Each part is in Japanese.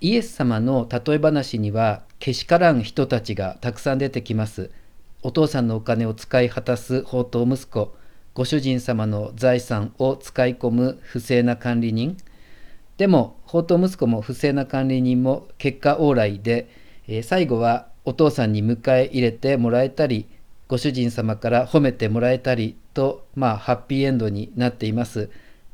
イエス様の例え話にはけしからん人たちがたくさん出てきます。お父さんのお金を使い果たす宝刀息子、ご主人様の財産を使い込む不正な管理人。でも宝刀息子も不正な管理人も結果往来で、えー、最後はお父さんに迎え入れてもらえたりご主人様から褒めてもらえたりとまあハッピーエンドになっています。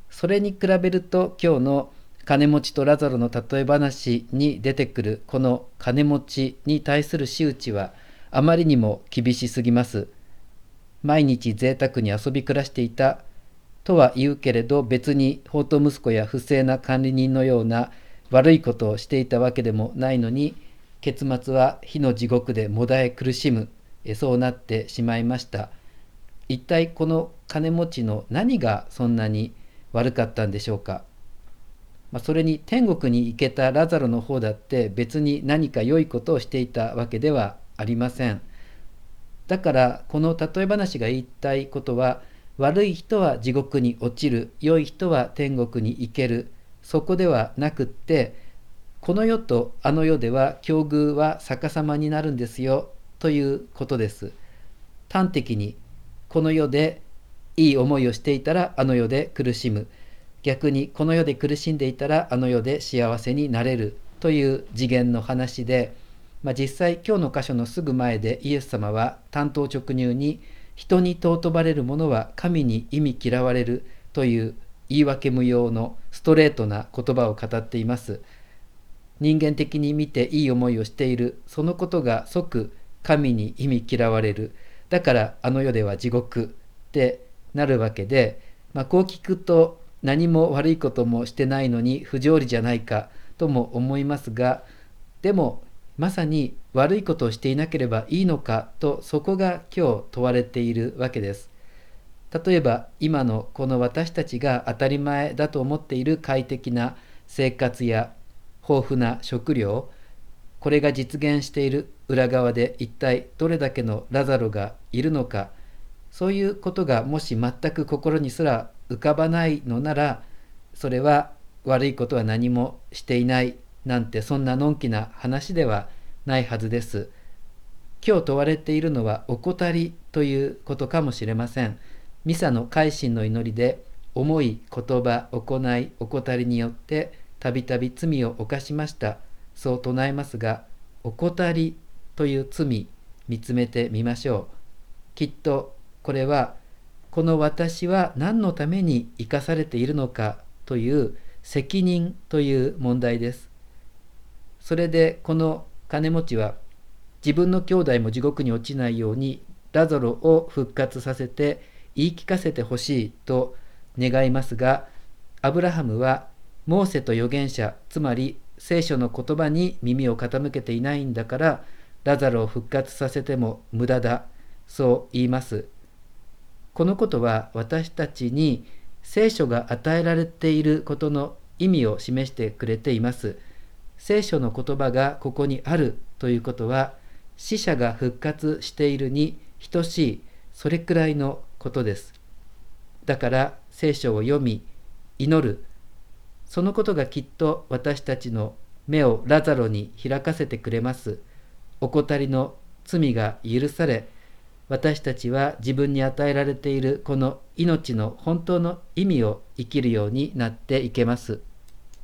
それに比べると今日の金持ちとラザロの例え話に出てくるこの金持ちに対する仕打ちはあまりにも厳しすぎます。毎日贅沢に遊び暮らしていたとは言うけれど別に宝刀息子や不正な管理人のような悪いことをしていたわけでもないのに結末は火の地獄でもだえ苦しむ。そうなってしまいました。一体この金持ちの何がそんなに悪かったんでしょうか。まあ、それに天国に行けたラザロの方だって別に何か良いことをしていたわけではありません。だからこの例え話が言いたいことは悪い人は地獄に落ちる良い人は天国に行けるそこではなくってこの世とあの世では境遇は逆さまになるんですよということです。端的にこの世でいい思いをしていたらあの世で苦しむ。逆にこの世で苦しんでいたらあの世で幸せになれるという次元の話で、まあ、実際今日の箇所のすぐ前でイエス様は単刀直入に人に尊ばれるものは神に意味嫌われるという言い訳無用のストレートな言葉を語っています。人間的に見ていい思いをしているそのことが即神に意味嫌われるだからあの世では地獄ってなるわけで、まあ、こう聞くと何も悪いこともしてないのに不条理じゃないかとも思いますがでもまさに悪いことをしていなければいいのかとそこが今日問われているわけです。例えば今のこの私たちが当たり前だと思っている快適な生活や豊富な食料これが実現している裏側で一体どれだけのラザロがいるのかそういうことがもし全く心にすら浮かばないのならそれは悪いことは何もしていないなんてそんなのんきな話ではないはずです。今日問われているのは怠りということかもしれません。ミサの改心の祈りで思い、言葉、行い、怠りによってたびたび罪を犯しました。そう唱えますが、怠りという罪見つめてみましょう。きっとこれはこの私は何のために生かされているのかという責任という問題です。それでこの金持ちは自分の兄弟も地獄に落ちないようにラゾロを復活させて言い聞かせてほしいと願いますがアブラハムはモーセと預言者つまり聖書の言葉に耳を傾けていないんだからラザロを復活させても無駄だそう言いますこのことは私たちに聖書が与えられていることの意味を示してくれています。聖書の言葉がここにあるということは死者が復活しているに等しいそれくらいのことです。だから聖書を読み祈るそのことがきっと私たちの目をラザロに開かせてくれます。怠りの罪が許され私たちは自分に与えられているこの命の本当の意味を生きるようになっていけます。